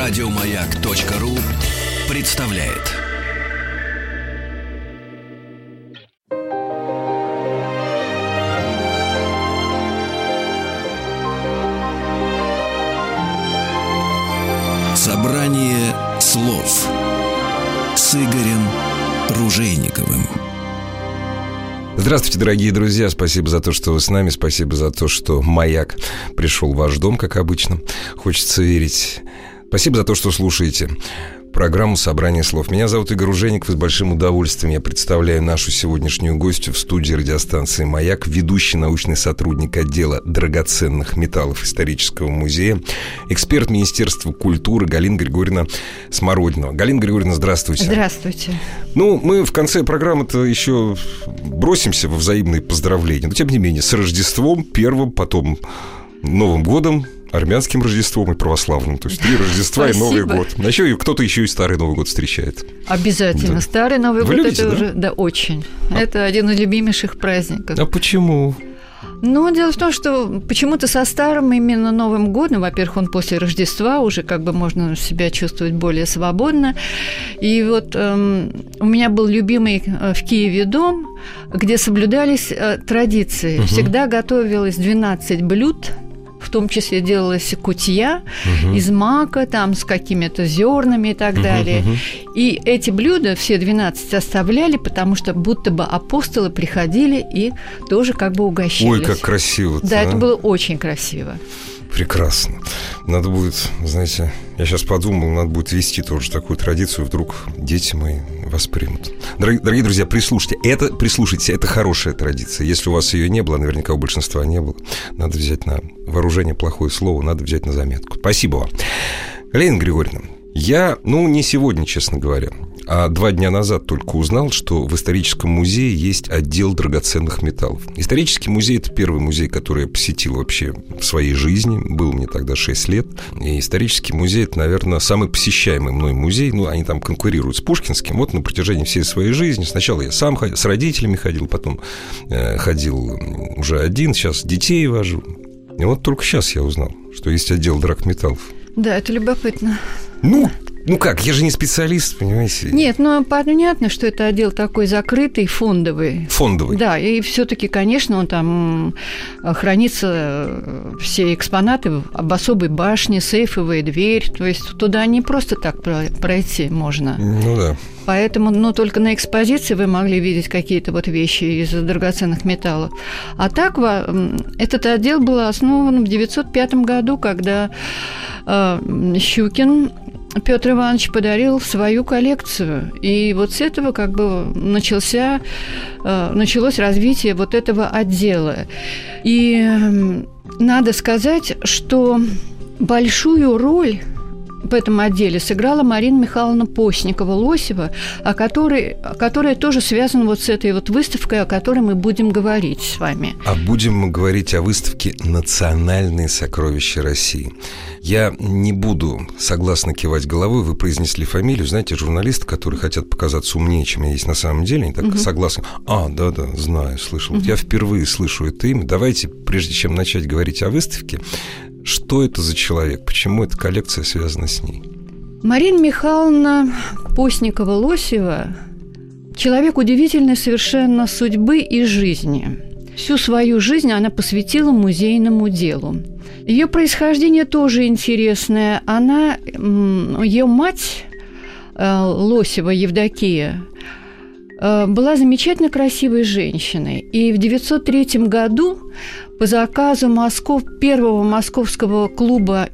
Радиомаяк.ру представляет. Собрание слов с Игорем Ружейниковым. Здравствуйте, дорогие друзья. Спасибо за то, что вы с нами. Спасибо за то, что маяк пришел в ваш дом, как обычно. Хочется верить. Спасибо за то, что слушаете программу «Собрание слов». Меня зовут Игорь Ужеников, и с большим удовольствием я представляю нашу сегодняшнюю гостью в студии радиостанции «Маяк», ведущий научный сотрудник отдела драгоценных металлов исторического музея, эксперт Министерства культуры Галина Григорьевна Смородинова. Галина Григорьевна, здравствуйте. Здравствуйте. Ну, мы в конце программы-то еще бросимся во взаимные поздравления. Но, тем не менее, с Рождеством первым, потом Новым годом, армянским Рождеством и православным. То есть три Рождества Спасибо. и Новый год. А еще кто-то еще и Старый Новый год встречает. Обязательно. Да. Старый Новый Вы год любите, это да? уже да, очень. А... Это один из любимейших праздников. А почему? Ну, дело в том, что почему-то со старым именно Новым годом, во-первых, он после Рождества уже как бы можно себя чувствовать более свободно. И вот эм, у меня был любимый э, в Киеве дом, где соблюдались э, традиции. Угу. Всегда готовилось 12 блюд в том числе делалась кутья угу. из мака, там с какими-то зернами и так угу, далее. Угу. И эти блюда все 12 оставляли, потому что будто бы апостолы приходили и тоже как бы угощались. Ой, как красиво. Да, а? это было очень красиво. Прекрасно. Надо будет, знаете, я сейчас подумал, надо будет вести тоже такую традицию, вдруг дети мои воспримут. Дорогие, дорогие друзья, прислушайте. Это, прислушайтесь, это хорошая традиция. Если у вас ее не было, наверняка у большинства не было, надо взять на вооружение плохое слово, надо взять на заметку. Спасибо вам. Галина Григорьевна, я, ну, не сегодня, честно говоря, а два дня назад только узнал, что в историческом музее есть отдел драгоценных металлов. Исторический музей – это первый музей, который я посетил вообще в своей жизни. Был мне тогда 6 лет. И исторический музей – это, наверное, самый посещаемый мной музей. Ну, они там конкурируют с Пушкинским. Вот на протяжении всей своей жизни. Сначала я сам ходил, с родителями ходил, потом э, ходил уже один, сейчас детей вожу. И вот только сейчас я узнал, что есть отдел драгметаллов. Да, это любопытно. Ну, ну как, я же не специалист, понимаете? Нет, ну понятно, что это отдел такой закрытый, фондовый. Фондовый. Да, и все-таки, конечно, он там хранится э, все экспонаты об особой башне, сейфовая дверь. То есть туда не просто так пройти можно. Ну да. Поэтому, ну, только на экспозиции вы могли видеть какие-то вот вещи из драгоценных металлов. А так этот отдел был основан в 1905 году, когда э, Щукин Петр Иванович подарил свою коллекцию. И вот с этого как бы начался, э, началось развитие вот этого отдела. И надо сказать, что большую роль в этом отделе сыграла Марина Михайловна Постникова-Лосева, о которой, которая тоже связана вот с этой вот выставкой, о которой мы будем говорить с вами. А будем мы говорить о выставке «Национальные сокровища России». Я не буду согласно кивать головой, вы произнесли фамилию. Знаете, журналисты, которые хотят показаться умнее, чем я есть на самом деле, они так угу. согласны. А, да-да, знаю, слышал. Угу. Я впервые слышу это имя. Давайте, прежде чем начать говорить о выставке, что это за человек? Почему эта коллекция связана с ней? Марина Михайловна Постникова-Лосева – человек удивительной совершенно судьбы и жизни. Всю свою жизнь она посвятила музейному делу. Ее происхождение тоже интересное. Она, ее мать э, Лосева Евдокия была замечательно красивой женщиной. И в 903 году по заказу Москов, первого московского клуба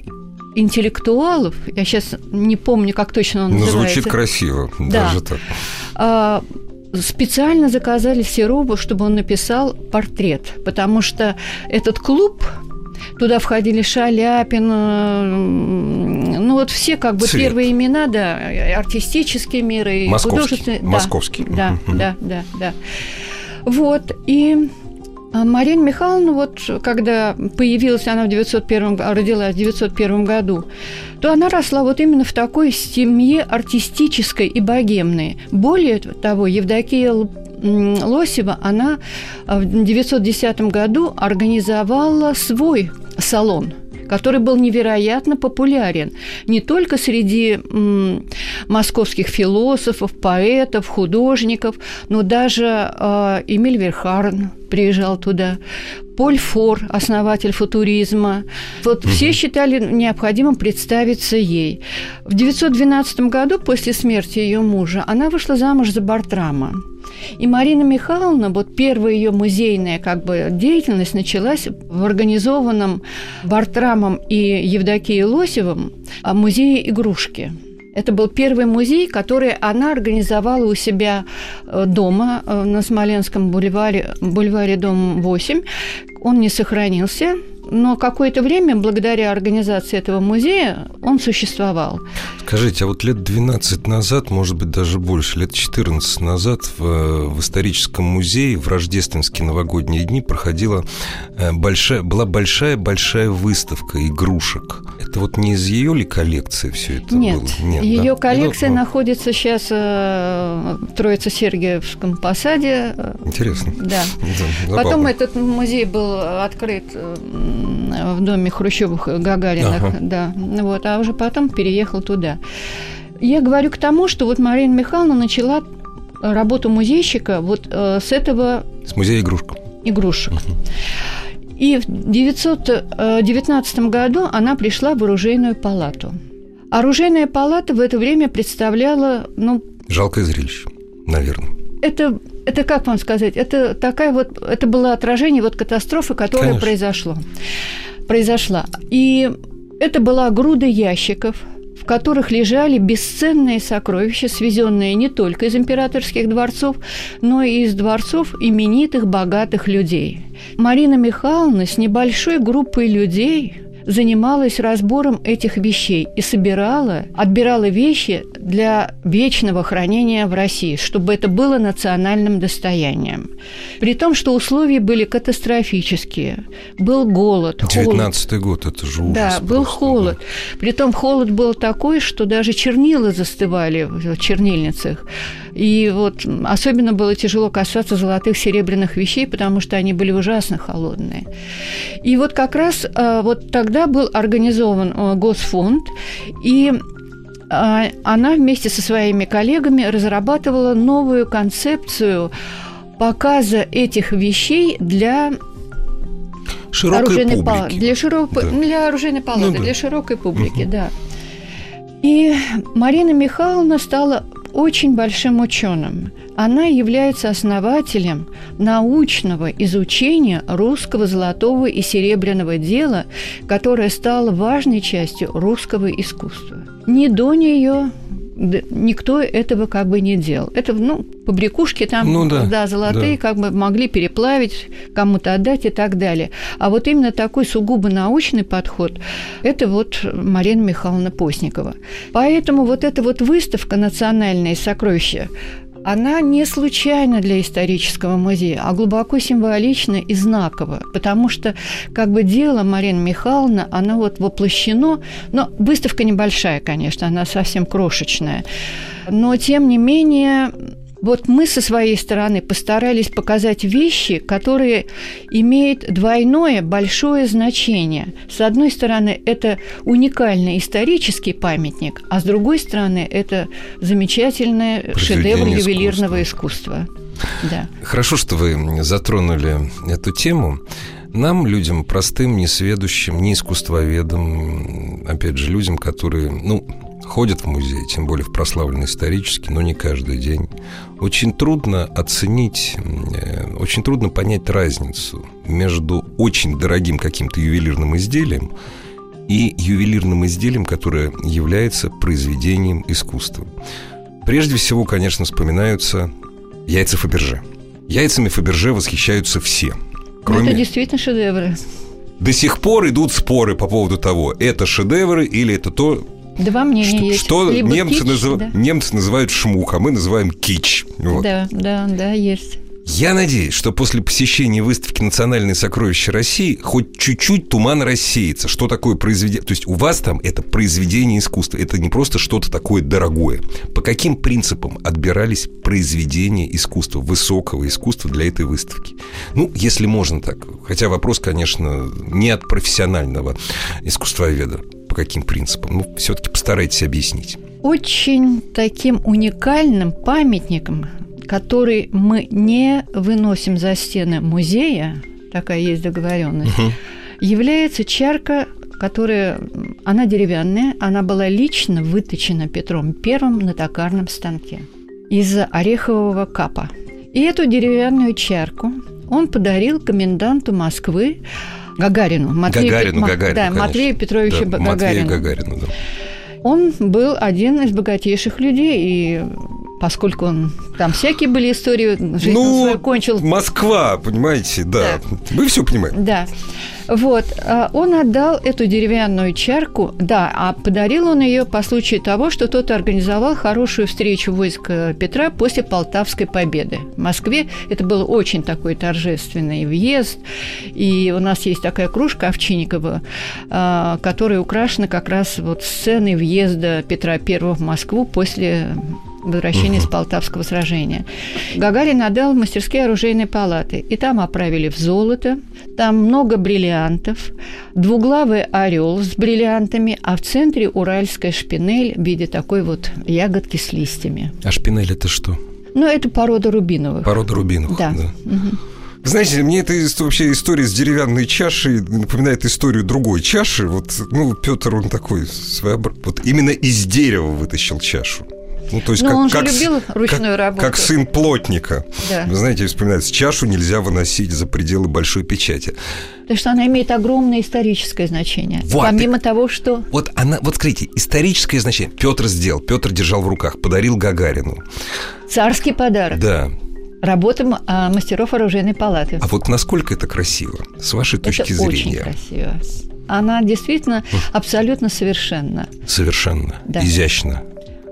интеллектуалов, я сейчас не помню, как точно он Но называется. Звучит красиво, да. даже так. А, специально заказали Серову, чтобы он написал портрет, потому что этот клуб Туда входили Шаляпин, ну вот все как бы Цвет. первые имена, да, артистические миры, и художественные. Московский. Да, да, да, да. Вот, и а Марина Михайловна, вот когда появилась она в 901, родилась в 901 году, то она росла вот именно в такой семье артистической и богемной. Более того, Евдокия Лосева, она в 910 году организовала свой салон который был невероятно популярен не только среди м, московских философов, поэтов, художников, но даже э, Эмиль Верхарн приезжал туда, Поль Фор, основатель футуризма. Вот угу. все считали необходимым представиться ей. В 912 году, после смерти ее мужа, она вышла замуж за Бартрама. И Марина Михайловна, вот первая ее музейная как бы деятельность началась в организованном Бартрамом и Евдокией Лосевым а, музее игрушки. Это был первый музей, который она организовала у себя э, дома э, на Смоленском бульваре, бульваре дом 8. Он не сохранился, но какое-то время, благодаря организации этого музея, он существовал. Скажите, а вот лет 12 назад, может быть, даже больше, лет 14 назад в, в историческом музее в рождественские новогодние дни проходила э, большая, была большая-большая выставка игрушек. Это вот не из ее ли коллекции все это Нет, было? Нет, ее да? коллекция ну, находится сейчас э, в Троице-Сергиевском посаде. Интересно. Да. да Потом этот музей был открыт в доме Хрущевых Гагариных, ага. да, вот, а уже потом переехал туда. Я говорю к тому, что вот Марина Михайловна начала работу музейщика вот э, с этого... С музея игрушек. Игрушек. Угу. И в 1919 году она пришла в оружейную палату. Оружейная палата в это время представляла, ну... Жалкое зрелище, наверное. Это это как вам сказать? Это такая вот, это было отражение вот катастрофы, которая Конечно. произошло, произошла. И это была груда ящиков, в которых лежали бесценные сокровища, свезенные не только из императорских дворцов, но и из дворцов именитых богатых людей. Марина Михайловна с небольшой группой людей занималась разбором этих вещей и собирала, отбирала вещи для вечного хранения в России, чтобы это было национальным достоянием. При том, что условия были катастрофические. Был голод, 19 год, это же ужас. Да, был просто, холод. Да. При том холод был такой, что даже чернила застывали в чернильницах. И вот особенно было тяжело касаться золотых, серебряных вещей, потому что они были ужасно холодные. И вот как раз э, вот тогда был организован э, Госфонд, и она вместе со своими коллегами разрабатывала новую концепцию показа этих вещей для широкой оружейной публики. Пал... Для, широк... да. для оружейной палаты, ну, да. для широкой публики, угу. да. И Марина Михайловна стала очень большим ученым. Она является основателем научного изучения русского золотого и серебряного дела, которое стало важной частью русского искусства. Не до нее никто этого как бы не делал. Это, ну, побрякушки там, ну, да, да, золотые, да. как бы могли переплавить, кому-то отдать и так далее. А вот именно такой сугубо научный подход – это вот Марина Михайловна Постникова. Поэтому вот эта вот выставка «Национальные сокровища» она не случайна для исторического музея, а глубоко символична и знакова, потому что как бы дело Марины Михайловны, оно вот воплощено, но выставка небольшая, конечно, она совсем крошечная, но тем не менее вот мы со своей стороны постарались показать вещи, которые имеют двойное большое значение. С одной стороны, это уникальный исторический памятник, а с другой стороны, это замечательный шедевр ювелирного искусства. Да. Хорошо, что вы затронули эту тему. Нам, людям простым, несведущим, не искусствоведам, опять же, людям, которые, ну, ходят в музей, тем более в прославленный исторический, но не каждый день. Очень трудно оценить, э, очень трудно понять разницу между очень дорогим каким-то ювелирным изделием и ювелирным изделием, которое является произведением искусства. Прежде всего, конечно, вспоминаются яйца Фаберже. Яйцами Фаберже восхищаются все. Кроме... Это действительно шедевры. До сих пор идут споры по поводу того, это шедевры или это то, Два мнения что, есть. Что немцы, кич, назыв... да. немцы называют шмух, а мы называем кич. Вот. Да, да, да, есть. Я надеюсь, что после посещения выставки «Национальные сокровища России» хоть чуть-чуть туман рассеется. Что такое произведение? То есть у вас там это произведение искусства. Это не просто что-то такое дорогое. По каким принципам отбирались произведения искусства, высокого искусства для этой выставки? Ну, если можно так. Хотя вопрос, конечно, не от профессионального искусствоведа. Каким принципам? Ну, все-таки постарайтесь объяснить. Очень таким уникальным памятником который мы не выносим за стены музея, такая есть договоренность, угу. является чарка, которая, она деревянная, она была лично выточена Петром Первым на токарном станке из орехового капа. И эту деревянную чарку он подарил коменданту Москвы Гагарину. Матвею, Гагарину, Ма, Гагарину, Да, конечно. Матвею Петровичу да, Гагарину. Матвею Гагарину, да. Он был один из богатейших людей, и поскольку он там всякие были истории, жизнь ну, свою кончил. Москва, понимаете, да. да. Вы все понимаете. Да. Вот, а он отдал эту деревянную чарку, да, а подарил он ее по случаю того, что тот организовал хорошую встречу войск Петра после Полтавской победы. В Москве это был очень такой торжественный въезд, и у нас есть такая кружка Овчинникова, а, которая украшена как раз вот сценой въезда Петра I в Москву после возвращения угу. с Полтавского сражения. Гагарин отдал в мастерские оружейной палаты, и там оправили в золото, там много бриллиантов, двуглавый орел с бриллиантами, а в центре уральская шпинель в виде такой вот ягодки с листьями. А шпинель это что? Ну, это порода рубиновых. Порода рубиновых, да. да. Угу. Знаете, мне эта вообще история с деревянной чашей напоминает историю другой чаши. Вот, ну, Петр, он такой своеобразный. Вот именно из дерева вытащил чашу. Ну, то есть Но как, он же как, любил ручную как, работу. Как сын плотника. Да. Вы знаете, вспоминается, чашу нельзя выносить за пределы большой печати. Потому что она имеет огромное историческое значение. Вот. Помимо того, что... Вот она, вот смотрите, историческое значение. Петр сделал, Петр держал в руках, подарил Гагарину. Царский подарок. Да. Работа а, мастеров оружейной палаты. А вот насколько это красиво, с вашей точки это зрения? очень красиво. Она действительно абсолютно совершенна. Совершенно. Да. Изящно.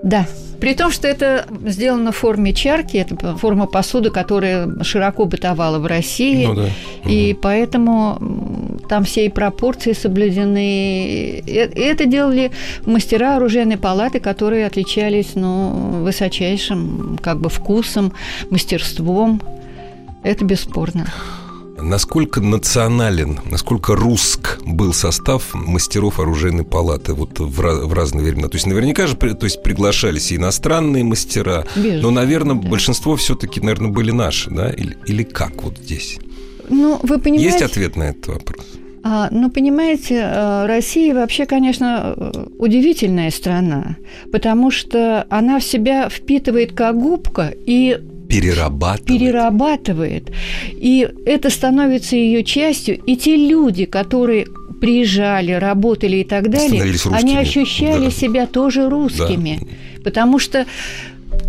Да. При том, что это сделано в форме чарки, это форма посуды, которая широко бытовала в России, ну, да. и угу. поэтому там все и пропорции соблюдены. И это делали мастера оружейной палаты, которые отличались ну, высочайшим как бы вкусом, мастерством. Это бесспорно насколько национален, насколько руск был состав мастеров оружейной палаты вот в, в разные времена. То есть наверняка же то есть, приглашались и иностранные мастера, Безусловно, но, наверное, да. большинство все-таки, наверное, были наши, да? Или, или как вот здесь? Ну, вы понимаете... Есть ответ на этот вопрос? А, ну, понимаете, э, Россия вообще, конечно, удивительная страна, потому что она в себя впитывает как губка и перерабатывает. перерабатывает. И это становится ее частью. И те люди, которые приезжали, работали и так далее, они ощущали да. себя тоже русскими. Да. Потому что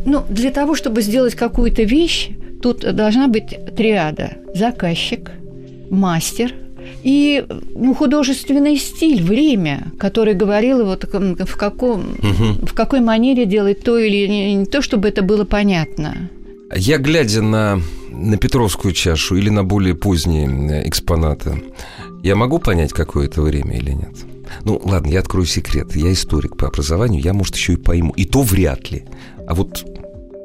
ну, для того, чтобы сделать какую-то вещь, тут должна быть триада. Заказчик, мастер – и ну, художественный стиль, время, который говорил вот в, каком, угу. в какой манере делать то или не то, чтобы это было понятно. Я, глядя на, на Петровскую чашу или на более поздние э, экспонаты, я могу понять, какое это время или нет? Ну, ладно, я открою секрет. Я историк по образованию, я, может, еще и пойму. И то вряд ли. А вот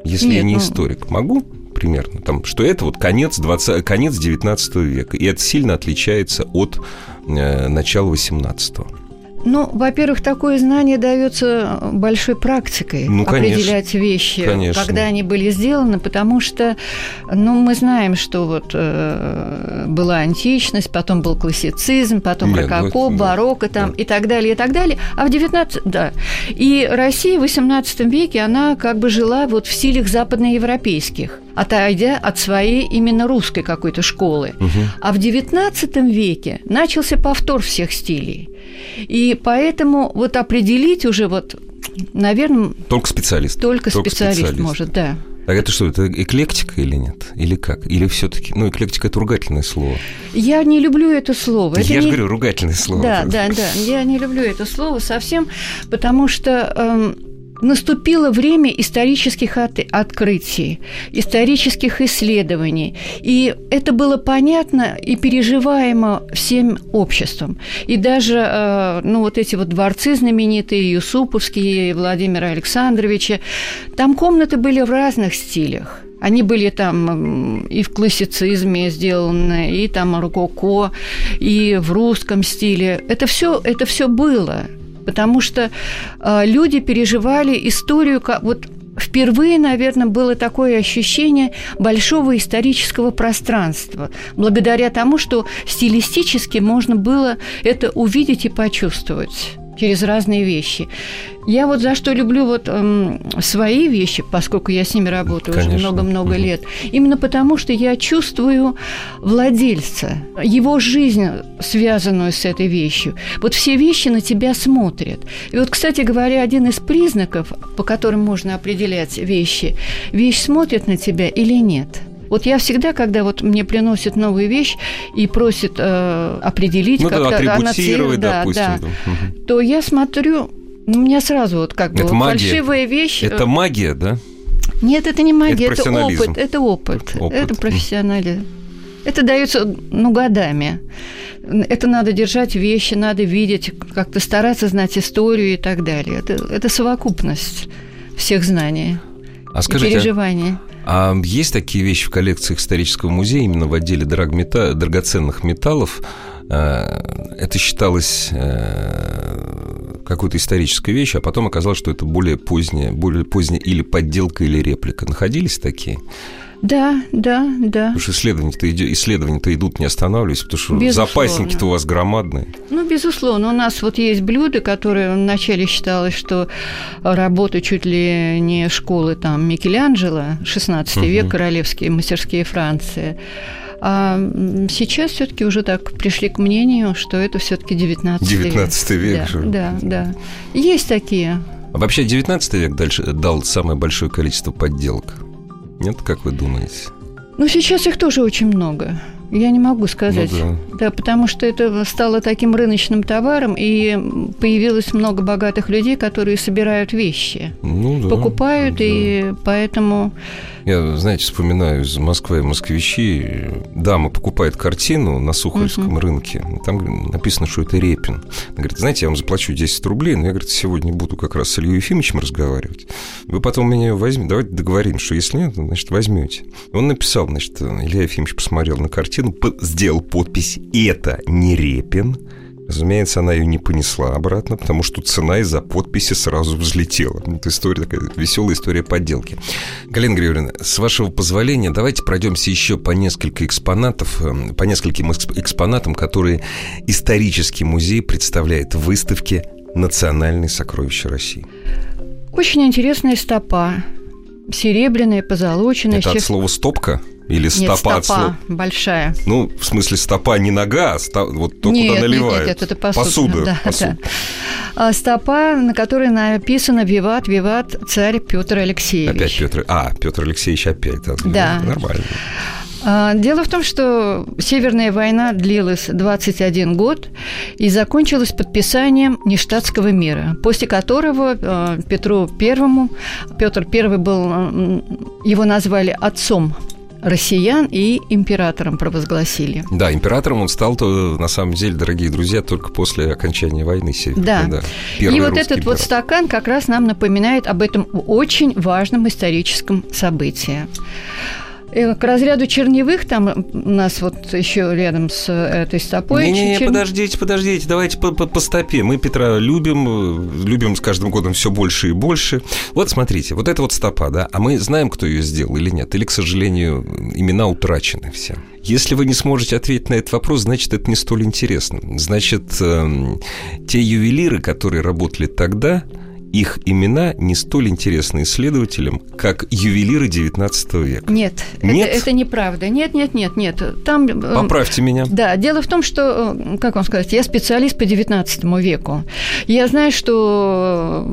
если нет, я не ну... историк, могу примерно? Там, что это вот конец, 20, конец 19 века. И это сильно отличается от э, начала 18 -го. Ну, во-первых, такое знание дается большой практикой ну, определять вещи, конечно. когда они были сделаны, потому что, ну, мы знаем, что вот э, была античность, потом был классицизм, потом Нет, рококо, вот, барокко там да. и так далее, и так далее. А в 19... Да. И Россия в 18 веке, она как бы жила вот в стилях западноевропейских отойдя от своей именно русской какой-то школы. Угу. А в XIX веке начался повтор всех стилей. И поэтому вот определить уже вот, наверное... Только специалист. Только, только специалист, специалист может, да. А это что, это эклектика или нет? Или как? Или все-таки, ну, эклектика это ругательное слово. Я не люблю это слово. Это я не... же говорю, ругательное слово. Да, да, да. Я не люблю это слово совсем, потому что эм, наступило время исторических от, открытий, исторических исследований. И это было понятно и переживаемо всем обществом. И даже э, ну, вот эти вот дворцы знаменитые, Юсуповские, Владимира Александровича, там комнаты были в разных стилях. Они были там и в классицизме сделаны, и там рококо, и в русском стиле. Это все, это все было потому что э, люди переживали историю, как, вот впервые, наверное, было такое ощущение большого исторического пространства, благодаря тому, что стилистически можно было это увидеть и почувствовать через разные вещи. Я вот за что люблю вот эм, свои вещи, поскольку я с ними работаю Конечно. уже много-много угу. лет, именно потому что я чувствую владельца, его жизнь, связанную с этой вещью. Вот все вещи на тебя смотрят. И вот, кстати говоря, один из признаков, по которым можно определять вещи, вещь смотрит на тебя или нет – вот я всегда, когда вот мне приносят новую вещь и просят э, определить, ну, как-то да, да, допустим, да, да, то я смотрю, у меня сразу вот как бы вот фальшивая вещь. Это магия, да? Нет, это не магия, это, это опыт, это опыт, опыт. это профессионализм. Это дается, ну, годами. Это надо держать вещи, надо видеть, как-то стараться знать историю и так далее. Это, это совокупность всех знаний а скажите, и переживаний. А есть такие вещи в коллекциях исторического музея, именно в отделе драгмета... драгоценных металлов? Э, это считалось э, какой-то исторической вещью, а потом оказалось, что это более поздняя, более поздняя или подделка, или реплика. Находились такие? Да, да, да. Потому что исследования-то, исследования-то идут, не останавливаясь, потому что запасники-то у вас громадные. Ну, безусловно. У нас вот есть блюда, которые вначале считалось, что работа чуть ли не школы там Микеланджело, 16 угу. век, королевские мастерские Франции. А сейчас все-таки уже так пришли к мнению, что это все-таки 19 век. 19 век. Да, же. да, да. Есть такие. А вообще 19 век дальше дал самое большое количество подделок. Нет, как вы думаете? Ну, сейчас их тоже очень много. Я не могу сказать. Ну, да. да, потому что это стало таким рыночным товаром, и появилось много богатых людей, которые собирают вещи. Ну, да, покупают, да. и поэтому я, знаете, вспоминаю из Москвы москвичи. Дама покупает картину на Сухольском uh-huh. рынке. Там написано, что это Репин. Она говорит, знаете, я вам заплачу 10 рублей, но я, говорит, сегодня буду как раз с Ильей Ефимовичем разговаривать. Вы потом меня возьмете. Давайте договоримся, что если нет, значит, возьмете. Он написал, значит, Илья Ефимович посмотрел на картину, сделал подпись «Это не Репин», Разумеется, она ее не понесла обратно, потому что цена из-за подписи сразу взлетела. Это история такая веселая история подделки. Галина Григорьевна, с вашего позволения, давайте пройдемся еще по несколько экспонатов, эм, по нескольким экспонатам, которые исторический музей представляет в выставке «Национальные сокровища России». Очень интересная стопа. Серебряная, позолоченная. Это от слова «стопка»? Или стопа? Нет, стопа слова... большая. Ну, в смысле, стопа не нога, а sto... вот то, нет, куда наливают. Нет, нет, это посуда. Посуда. Да, посуда. Да. А стопа, на которой написано «Виват, виват, царь Петр Алексеевич». Опять Петр. А, Петр Алексеевич опять. Да. да. Нормально. А, дело в том, что Северная война длилась 21 год и закончилась подписанием нештатского мира, после которого а, Петру Первому, Петр Первый был, его назвали отцом россиян и императором провозгласили. Да, императором он стал, то, на самом деле, дорогие друзья, только после окончания войны Северной. Да. да. и вот этот император. вот стакан как раз нам напоминает об этом очень важном историческом событии. Э, к разряду черневых там у нас вот еще рядом с э, этой стопой. Не, не, не чер... подождите, подождите, давайте по, по, по стопе. Мы Петра любим, э, любим с каждым годом все больше и больше. Вот смотрите, вот это вот стопа, да, а мы знаем, кто ее сделал или нет? Или, к сожалению, имена утрачены все. Если вы не сможете ответить на этот вопрос, значит, это не столь интересно. Значит, э, те ювелиры, которые работали тогда, их имена не столь интересны исследователям, как ювелиры XIX века. Нет, нет? Это, это неправда. Нет, нет, нет, нет. Там, э, Поправьте меня. Да, дело в том, что, э, как вам сказать, я специалист по XIX веку. Я знаю, что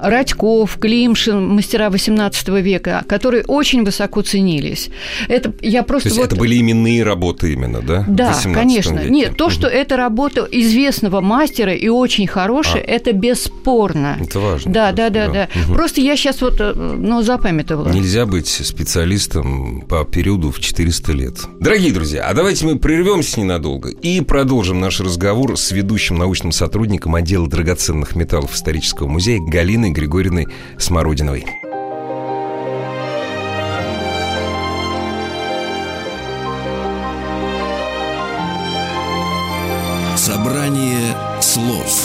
Радьков, Климшин, мастера XVIII века, которые очень высоко ценились. Это я просто То есть вот... это были именные работы именно, да? Да, конечно. Веке. Нет, то, что угу. это работа известного мастера и очень хорошая, а. это бесспорно. Это важно. Да, да, да, да. да. Угу. Просто я сейчас вот, э, ну, запамятовала. Нельзя быть специалистом по периоду в 400 лет. Дорогие друзья, а давайте мы прервемся ненадолго и продолжим наш разговор с ведущим научным сотрудником отдела драгоценных металлов исторического музея Галиной Григорьевной Смородиновой. Собрание слов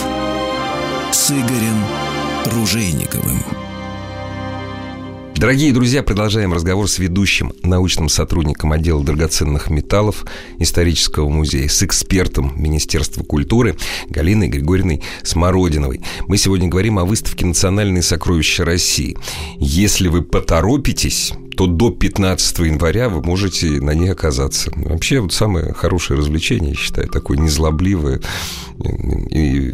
Дорогие друзья, продолжаем разговор с ведущим научным сотрудником отдела драгоценных металлов исторического музея, с экспертом Министерства культуры Галиной Григорьевной Смородиновой. Мы сегодня говорим о выставке «Национальные сокровища России». Если вы поторопитесь, то до 15 января вы можете на ней оказаться. Вообще, вот самое хорошее развлечение, я считаю, такое незлобливое и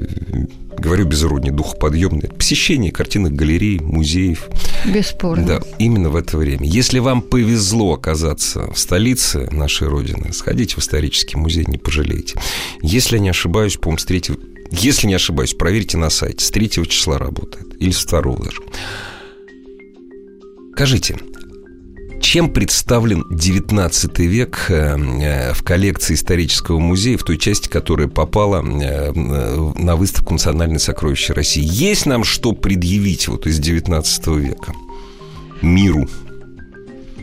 говорю без иронии, духоподъемное, посещение картинных галерей, музеев. Бесспорно. Да, именно в это время. Если вам повезло оказаться в столице нашей Родины, сходите в исторический музей, не пожалеете. Если я не ошибаюсь, по-моему, с 3... Если не ошибаюсь, проверьте на сайте. С 3 числа работает. Или с 2 даже. Скажите, чем представлен 19 век э, э, в коллекции исторического музея, в той части, которая попала э, на выставку «Национальные сокровища России»? Есть нам что предъявить вот из 19 века миру?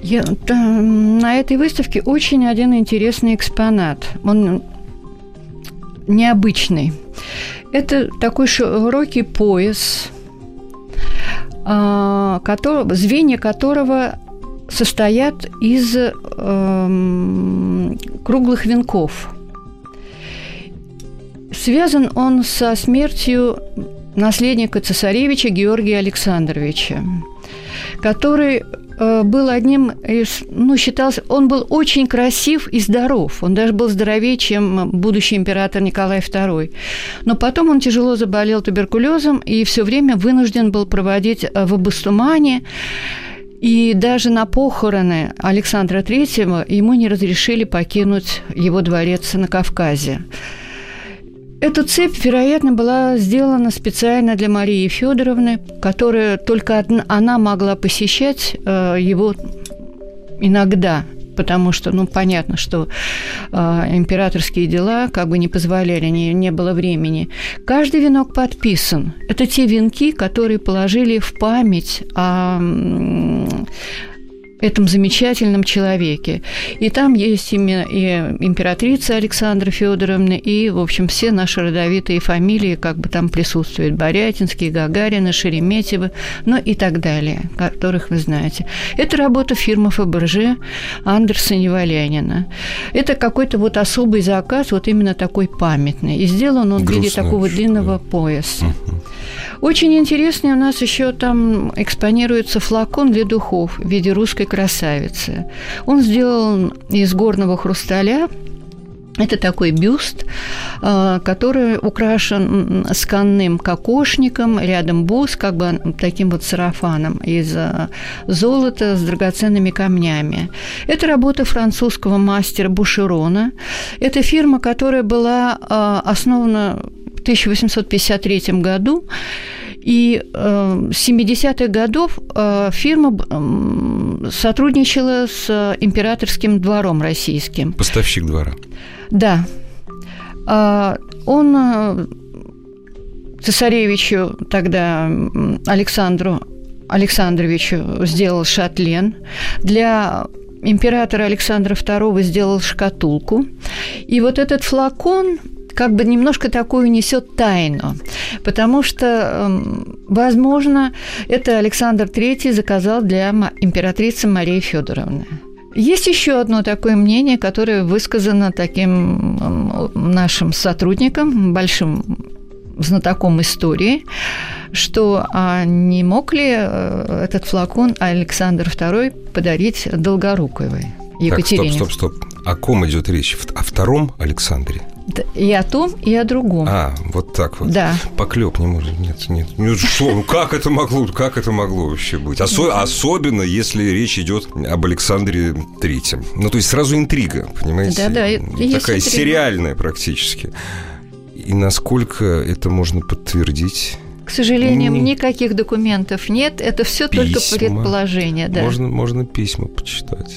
Я, там, на этой выставке очень один интересный экспонат. Он необычный. Это такой широкий пояс, а, который, звенья которого состоят из э, круглых венков. Связан он со смертью наследника цесаревича Георгия Александровича, который э, был одним из, ну, считался, он был очень красив и здоров. Он даже был здоровее, чем будущий император Николай II. Но потом он тяжело заболел туберкулезом и все время вынужден был проводить э, в Абастумане и даже на похороны Александра Третьего ему не разрешили покинуть его дворец на Кавказе. Эта цепь, вероятно, была сделана специально для Марии Федоровны, которая только она могла посещать э, его иногда потому что, ну, понятно, что э, императорские дела как бы не позволяли, не, не было времени. Каждый венок подписан. Это те венки, которые положили в память о этом замечательном человеке. И там есть имя и императрица Александра Федоровна, и, в общем, все наши родовитые фамилии как бы там присутствуют. Борятинские, Гагарина, Шереметьева, ну и так далее, которых вы знаете. Это работа фирмы Фаберже Андерса Невалянина. Это какой-то вот особый заказ, вот именно такой памятный. И сделан он Грустно в виде такого длинного да. пояса. Угу. Очень интересный у нас еще там экспонируется флакон для духов в виде русской красавицы. Он сделан из горного хрусталя, это такой бюст, э, который украшен сканным кокошником, рядом бус, как бы таким вот сарафаном из э, золота с драгоценными камнями. Это работа французского мастера Бушерона. Это фирма, которая была э, основана 1853 году. И э, с 70-х годов э, фирма э, сотрудничала с императорским двором российским. Поставщик двора. Да. Э, он э, цесаревичу тогда Александру Александровичу сделал шатлен. Для императора Александра II сделал шкатулку. И вот этот флакон как бы немножко такую несет тайну, потому что, эм, возможно, это Александр III заказал для императрицы Марии Федоровны. Есть еще одно такое мнение, которое высказано таким эм, нашим сотрудником, большим знатоком истории, что а не мог ли э, этот флакон Александр II подарить Долгоруковой Екатерине? Так, стоп, стоп, стоп. О ком идет речь? О втором Александре? И о том, и о другом. А, вот так вот. Да. Поклеп не может. Нет, нет. Ну что, ну как это могло, как это могло вообще быть? Осо- особенно, если речь идет об Александре Третьем. Ну, то есть сразу интрига, понимаете? Да, да. Такая сериальная практически. И насколько это можно подтвердить? К сожалению, никаких документов нет. Это все только предположение. Да. Можно, можно письма почитать.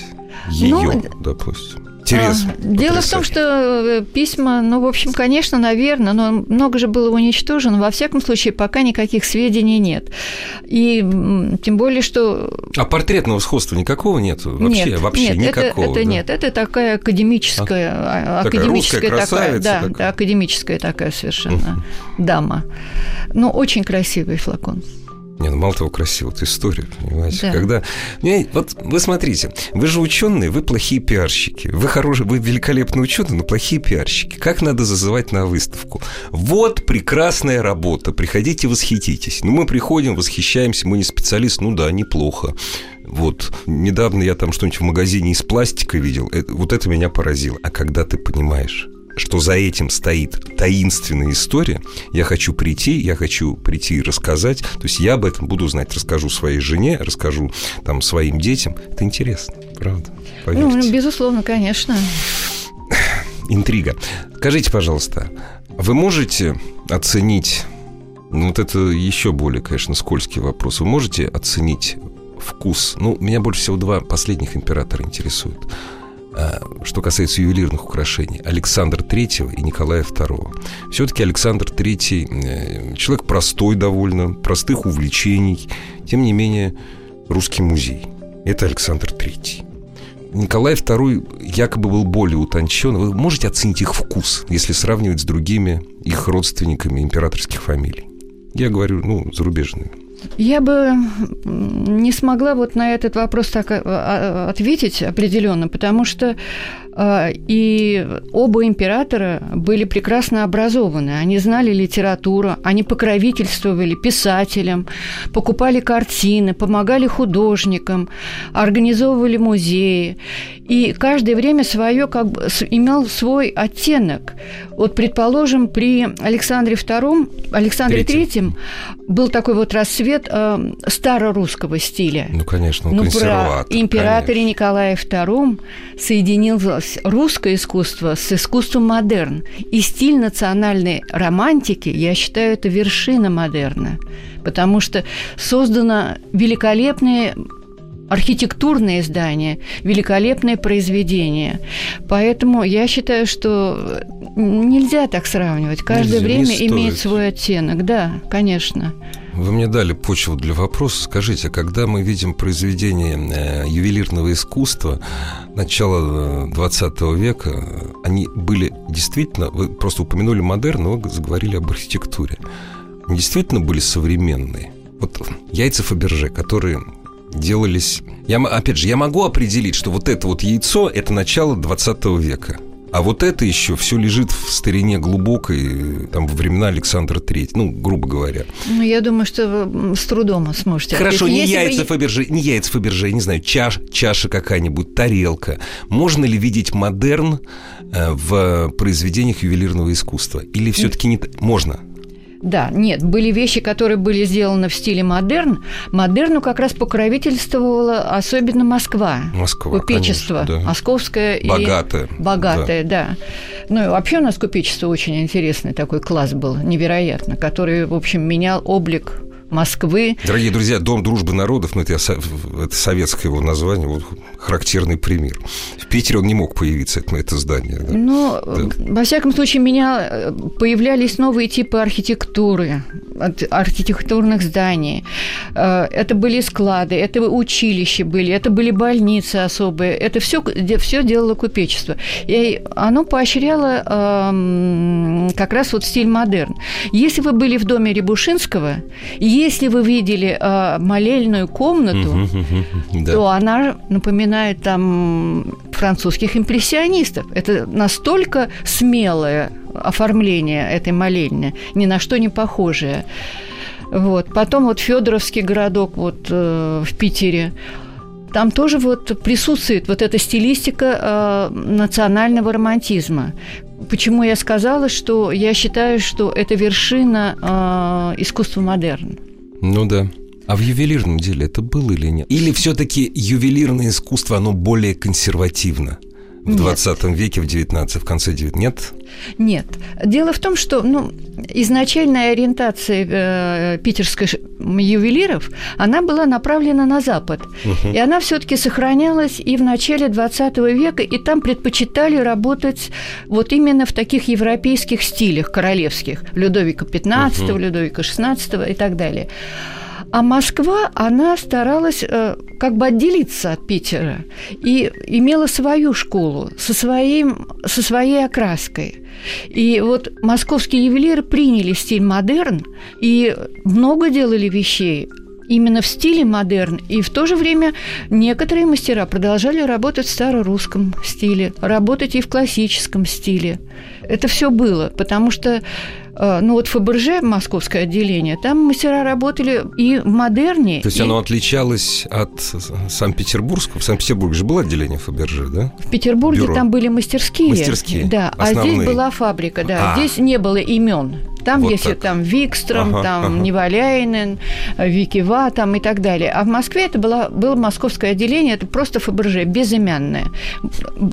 Ее, ну, допустим. Интересно. А, дело в том, что э, письма, ну, в общем, конечно, наверное, но много же было уничтожено. Во всяком случае, пока никаких сведений нет. И тем более, что... А портретного сходства никакого нет? Вообще, нет, вообще нет, никакого? Это, это да? нет, это такая академическая... А, академическая такая, такая да, такая. да, академическая такая совершенно дама. Ну, очень красивый флакон. Не, ну мало того, красиво, это история, понимаете? Да. Когда. Вот вы смотрите, вы же ученые, вы плохие пиарщики. Вы хорошие, вы великолепные ученые, но плохие пиарщики. Как надо зазывать на выставку? Вот прекрасная работа. Приходите, восхититесь. Ну, мы приходим, восхищаемся, мы не специалист, ну да, неплохо. Вот недавно я там что-нибудь в магазине из пластика видел. Это, вот это меня поразило. А когда ты понимаешь, что за этим стоит таинственная история. Я хочу прийти, я хочу прийти и рассказать. То есть я об этом буду знать. Расскажу своей жене, расскажу там своим детям. Это интересно, правда? Поверьте. Ну, безусловно, конечно. Интрига. Скажите, пожалуйста, вы можете оценить, ну вот это еще более, конечно, скользкий вопрос, вы можете оценить вкус? Ну, меня больше всего два последних императора интересуют. А, что касается ювелирных украшений, Александр III и Николая II. Все-таки Александр III э, человек простой довольно, простых увлечений, тем не менее русский музей. Это Александр III. Николай II якобы был более утончен. Вы можете оценить их вкус, если сравнивать с другими их родственниками императорских фамилий? Я говорю, ну, зарубежными. Я бы не смогла вот на этот вопрос так а, а, ответить определенно, потому что и оба императора были прекрасно образованы. Они знали литературу, они покровительствовали писателям, покупали картины, помогали художникам, организовывали музеи. И каждое время свое как бы имел свой оттенок. Вот, предположим, при Александре II, Александре Третьем был такой вот рассвет э, старорусского стиля. Ну, конечно, он ну. Про императоре конечно. Николае II соединилось русское искусство с искусством модерн. И стиль национальной романтики, я считаю, это вершина модерна. Потому что создано великолепное архитектурное здание, великолепное произведение. Поэтому я считаю, что нельзя так сравнивать. Каждое нельзя, время имеет свой оттенок. Да, конечно. Вы мне дали почву для вопроса. Скажите, когда мы видим произведения э, ювелирного искусства начала 20 э, века, они были действительно, вы просто упомянули модерн, но заговорили об архитектуре. Они действительно были современные. Вот яйца Фаберже, которые делались... Я, опять же, я могу определить, что вот это вот яйцо – это начало 20 века. А вот это еще все лежит в старине глубокой, там, во времена Александра III, ну, грубо говоря. Ну, я думаю, что вы с трудом сможете Хорошо, не яйца, вы... Фаберже, не яйца Фаберже, не знаю, чаш, чаша какая-нибудь, тарелка. Можно ли видеть модерн э, в произведениях ювелирного искусства? Или все-таки не... Можно? Да, нет, были вещи, которые были сделаны в стиле модерн. Модерну как раз покровительствовала особенно Москва. Москва, Купечество. Конечно, да. Московское. Богатое. И... Богатое, да. да. Ну и вообще у нас купечество очень интересный такой класс был, невероятно, который, в общем, менял облик Москвы. Дорогие друзья, Дом дружбы народов, ну это, это советское его название, вот характерный пример. В Питере он не мог появиться, это, это здание. Да? Ну, да. во всяком случае, меня э, появлялись новые типы архитектуры, архитектурных зданий. Э, это были склады, это училища были, это были больницы особые. Это все, все делало купечество. И оно поощряло э, как раз вот стиль модерн. Если вы были в доме Рябушинского, если вы видели э, молельную комнату, то она напоминает там французских импрессионистов. Это настолько смелое оформление этой молельни, ни на что не похожее. Вот. Потом вот Федоровский городок вот э, в Питере, там тоже вот присутствует вот эта стилистика э, национального романтизма. Почему я сказала, что я считаю, что это вершина э, искусства модерн. Ну да. А в ювелирном деле это было или нет? Или все-таки ювелирное искусство, оно более консервативно? В 20 веке, в 19 в конце 19 нет? Нет. Дело в том, что ну, изначальная ориентация э, питерских ювелиров, она была направлена на Запад. Угу. И она все-таки сохранялась и в начале 20 века, и там предпочитали работать вот именно в таких европейских стилях королевских. Людовика XV, угу. Людовика XVI и так далее. А Москва, она старалась э, как бы отделиться от Питера и имела свою школу со, своим, со своей окраской. И вот московские ювелиры приняли стиль модерн и много делали вещей, именно в стиле модерн, и в то же время некоторые мастера продолжали работать в старорусском стиле, работать и в классическом стиле. Это все было, потому что ну вот ФБРЖ, московское отделение, там мастера работали и в модерне. То есть и... оно отличалось от Санкт-Петербургского? В Санкт-Петербурге же было отделение ФБРЖ, да? В Петербурге Бюро. там были мастерские. Мастерские. Да, основные. а здесь была фабрика, да. А. Здесь не было имен. Там, вот если так. там Викстром, ага, там ага. Неваляйнен, Викива там и так далее. А в Москве это было, было московское отделение, это просто ФБРЖ, безымянное.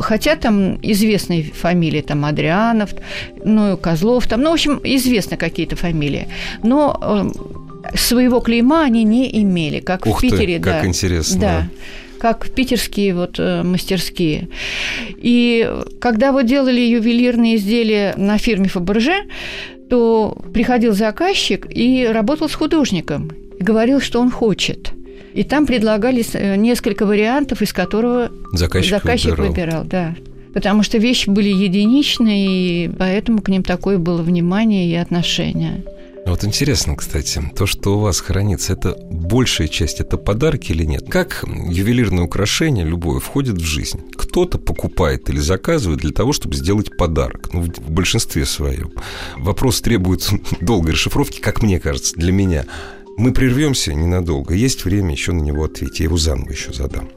Хотя там известные фамилии, там Адрианов, ну, Козлов, там, ну, в общем, известны какие-то фамилии. Но э, своего клейма они не имели, как Ух в Питере. Ты, как да. интересно. Да как питерские вот э, мастерские. И когда вот делали ювелирные изделия на фирме Фаберже, то приходил заказчик и работал с художником и говорил, что он хочет. И там предлагались э, несколько вариантов, из которого заказчик, заказчик выбирал. выбирал, да потому что вещи были единичные, и поэтому к ним такое было внимание и отношение. Вот интересно, кстати, то, что у вас хранится, это большая часть, это подарки или нет? Как ювелирное украшение любое входит в жизнь? Кто-то покупает или заказывает для того, чтобы сделать подарок, ну, в большинстве своем. Вопрос требует долгой расшифровки, как мне кажется, для меня. Мы прервемся ненадолго, есть время еще на него ответить, я его заново еще задам.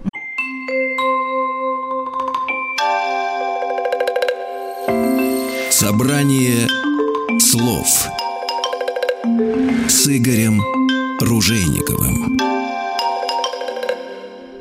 Собрание слов с Игорем Ружейниковым.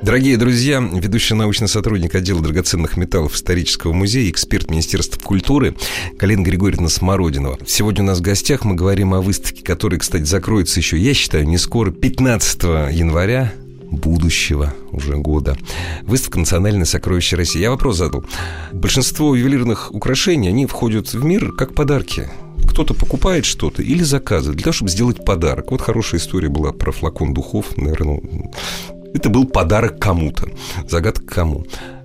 Дорогие друзья, ведущий научный сотрудник отдела драгоценных металлов исторического музея, эксперт Министерства культуры Галина Григорьевна Смородинова. Сегодня у нас в гостях мы говорим о выставке, которая, кстати, закроется еще, я считаю, не скоро, 15 января будущего уже года. Выставка «Национальное сокровище России». Я вопрос задал. Большинство ювелирных украшений, они входят в мир как подарки. Кто-то покупает что-то или заказывает для того, чтобы сделать подарок. Вот хорошая история была про флакон духов, наверное. Это был подарок кому-то. Загадка кому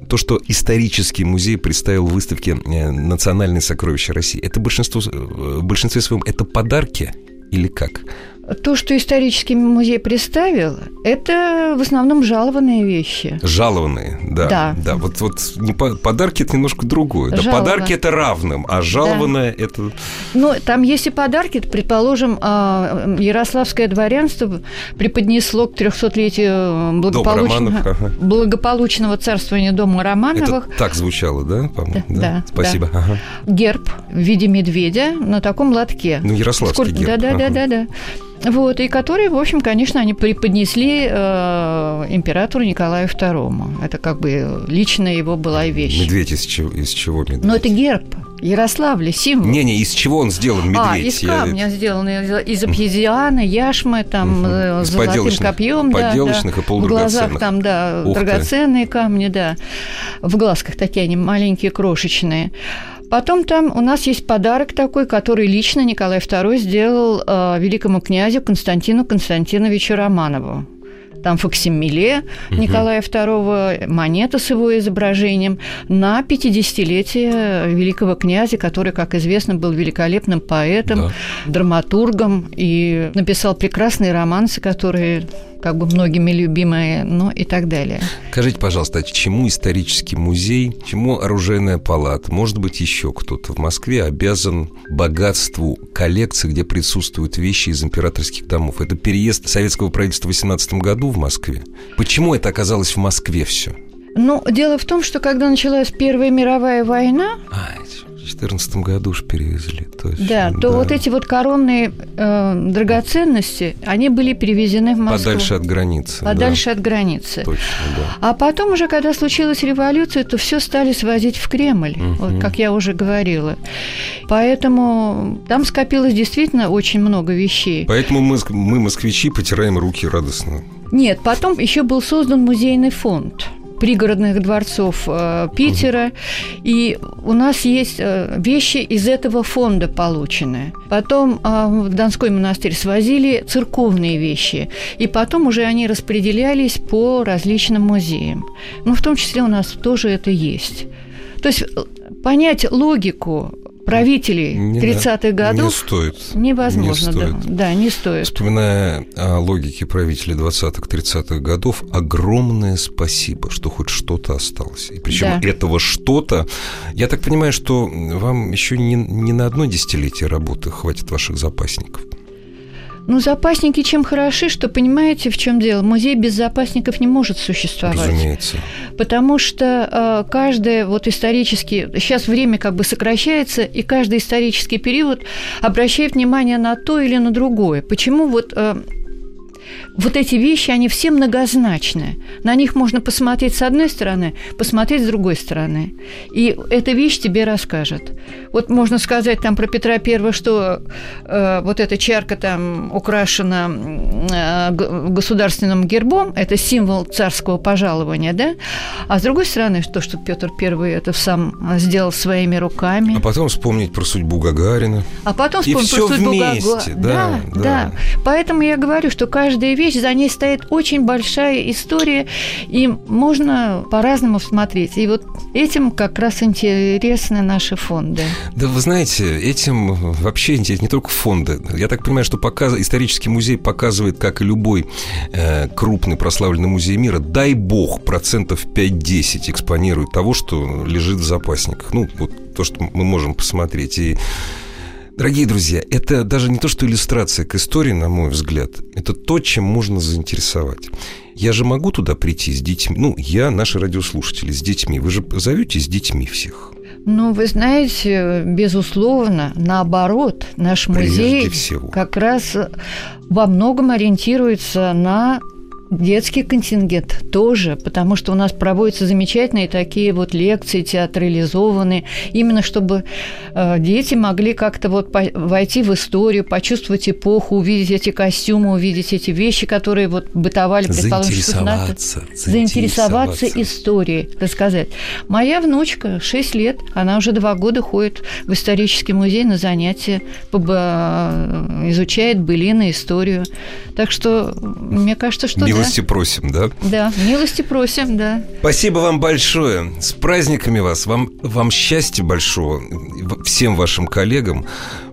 то, что исторический музей представил в выставке э, «Национальные сокровища России», это большинство, э, в большинстве своем это подарки или как? То, что исторический музей представил, это в основном жалованные вещи. Жалованные, да. Да. да. Вот, вот не подарки это немножко другое. Да, подарки это равным, а жалованное да. это. Ну, там есть и подарки. Предположим, а, Ярославское дворянство преподнесло к 300-летию благополучного, ага. благополучного царствования дома Романовых. Это так звучало, да? Да, да. да. Спасибо. Да. Ага. Герб в виде медведя на таком лотке. Ну, Ярославский Сколько... герб. Да, да, ага. да, да, да. Вот, и которые, в общем, конечно, они преподнесли э, императору Николаю II. Это как бы личная его была вещь. Медведь из чего? Из чего медведь? Ну, это герб. Ярославля, символ. Не-не, из чего он сделан, медведь? А, из камня Я... сделан, из обезьяны, яшмы, там, угу. с золотым копьем. Подделочных да, и полудрагоценных. В глазах там, да, Ух драгоценные ты. камни, да. В глазках такие они маленькие, крошечные. Потом там у нас есть подарок такой, который лично Николай II сделал э, великому князю Константину Константиновичу Романову. Там факсимиле угу. Николая II, монета с его изображением на 50-летие великого князя, который, как известно, был великолепным поэтом, да. драматургом и написал прекрасные романсы, которые как бы многими любимые, ну и так далее. Скажите, пожалуйста, а чему исторический музей, чему оружейная палата, может быть, еще кто-то в Москве обязан богатству коллекции, где присутствуют вещи из императорских домов? Это переезд советского правительства в 18 году в Москве. Почему это оказалось в Москве все? Ну, дело в том, что когда началась Первая мировая война, а, 2014 году уж перевезли. Точно, да, то да. вот эти вот коронные э, драгоценности, они были перевезены в Москву. Подальше от границы. Подальше да. от границы. Точно, да. А потом уже, когда случилась революция, то все стали свозить в Кремль, угу. вот, как я уже говорила. Поэтому там скопилось действительно очень много вещей. Поэтому мы, мы москвичи, потираем руки радостно. Нет, потом еще был создан музейный фонд пригородных дворцов э, Питера. И у нас есть э, вещи из этого фонда полученные. Потом э, в Донской монастырь свозили церковные вещи. И потом уже они распределялись по различным музеям. Ну, в том числе у нас тоже это есть. То есть понять логику правителей 30-х годов не стоит. невозможно. Не стоит. Да, да, не стоит. Вспоминая о логике правителей 20-х, 30-х годов, огромное спасибо, что хоть что-то осталось. И причем да. этого что-то, я так понимаю, что вам еще не, не на одно десятилетие работы хватит ваших запасников. Ну, запасники чем хороши, что понимаете, в чем дело? Музей без запасников не может существовать. Разумеется. Потому что э, каждое вот исторический... Сейчас время как бы сокращается, и каждый исторический период обращает внимание на то или на другое. Почему вот... Э, вот эти вещи, они все многозначны. На них можно посмотреть с одной стороны, посмотреть с другой стороны. И эта вещь тебе расскажет. Вот можно сказать там про Петра I, что э, вот эта чарка там украшена э, государственным гербом, это символ царского пожалования, да? А с другой стороны, то, что Петр I это сам сделал своими руками. А потом вспомнить про судьбу Гагарина. А потом вспомнить про судьбу Гагарина. Да, да, да. Поэтому я говорю, что каждая вещь, за ней стоит очень большая история, и можно по-разному смотреть. И вот этим как раз интересны наши фонды. Да вы знаете, этим вообще интересны не только фонды. Я так понимаю, что показ... исторический музей показывает, как и любой э, крупный прославленный музей мира, дай бог, процентов 5-10 экспонирует того, что лежит в запасниках. Ну, вот то, что мы можем посмотреть. И Дорогие друзья, это даже не то, что иллюстрация к истории, на мой взгляд, это то, чем можно заинтересовать. Я же могу туда прийти с детьми. Ну, я, наши радиослушатели, с детьми. Вы же зовете с детьми всех. Ну, вы знаете, безусловно, наоборот, наш музей как раз во многом ориентируется на Детский контингент тоже, потому что у нас проводятся замечательные такие вот лекции театрализованные, именно чтобы э, дети могли как-то вот войти в историю, почувствовать эпоху, увидеть эти костюмы, увидеть эти вещи, которые вот бытовали, предположим, заинтересоваться, заинтересоваться историей, так сказать. Моя внучка, 6 лет, она уже два года ходит в исторический музей на занятия, э, изучает былины, историю. Так что, мне кажется, что Милости да. просим, да? Да, милости просим, да. Спасибо вам большое. С праздниками вас. Вам, вам счастья большого. Всем вашим коллегам.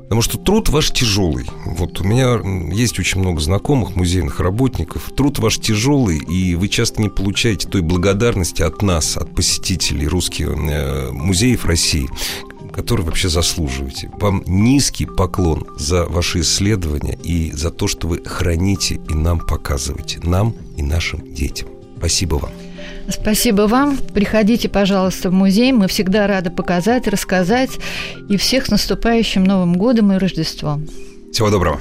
Потому что труд ваш тяжелый. Вот у меня есть очень много знакомых музейных работников. Труд ваш тяжелый, и вы часто не получаете той благодарности от нас, от посетителей русских э, музеев России, который вообще заслуживаете. Вам низкий поклон за ваши исследования и за то, что вы храните и нам показываете, нам и нашим детям. Спасибо вам. Спасибо вам. Приходите, пожалуйста, в музей. Мы всегда рады показать, рассказать. И всех с наступающим Новым годом и Рождеством. Всего доброго.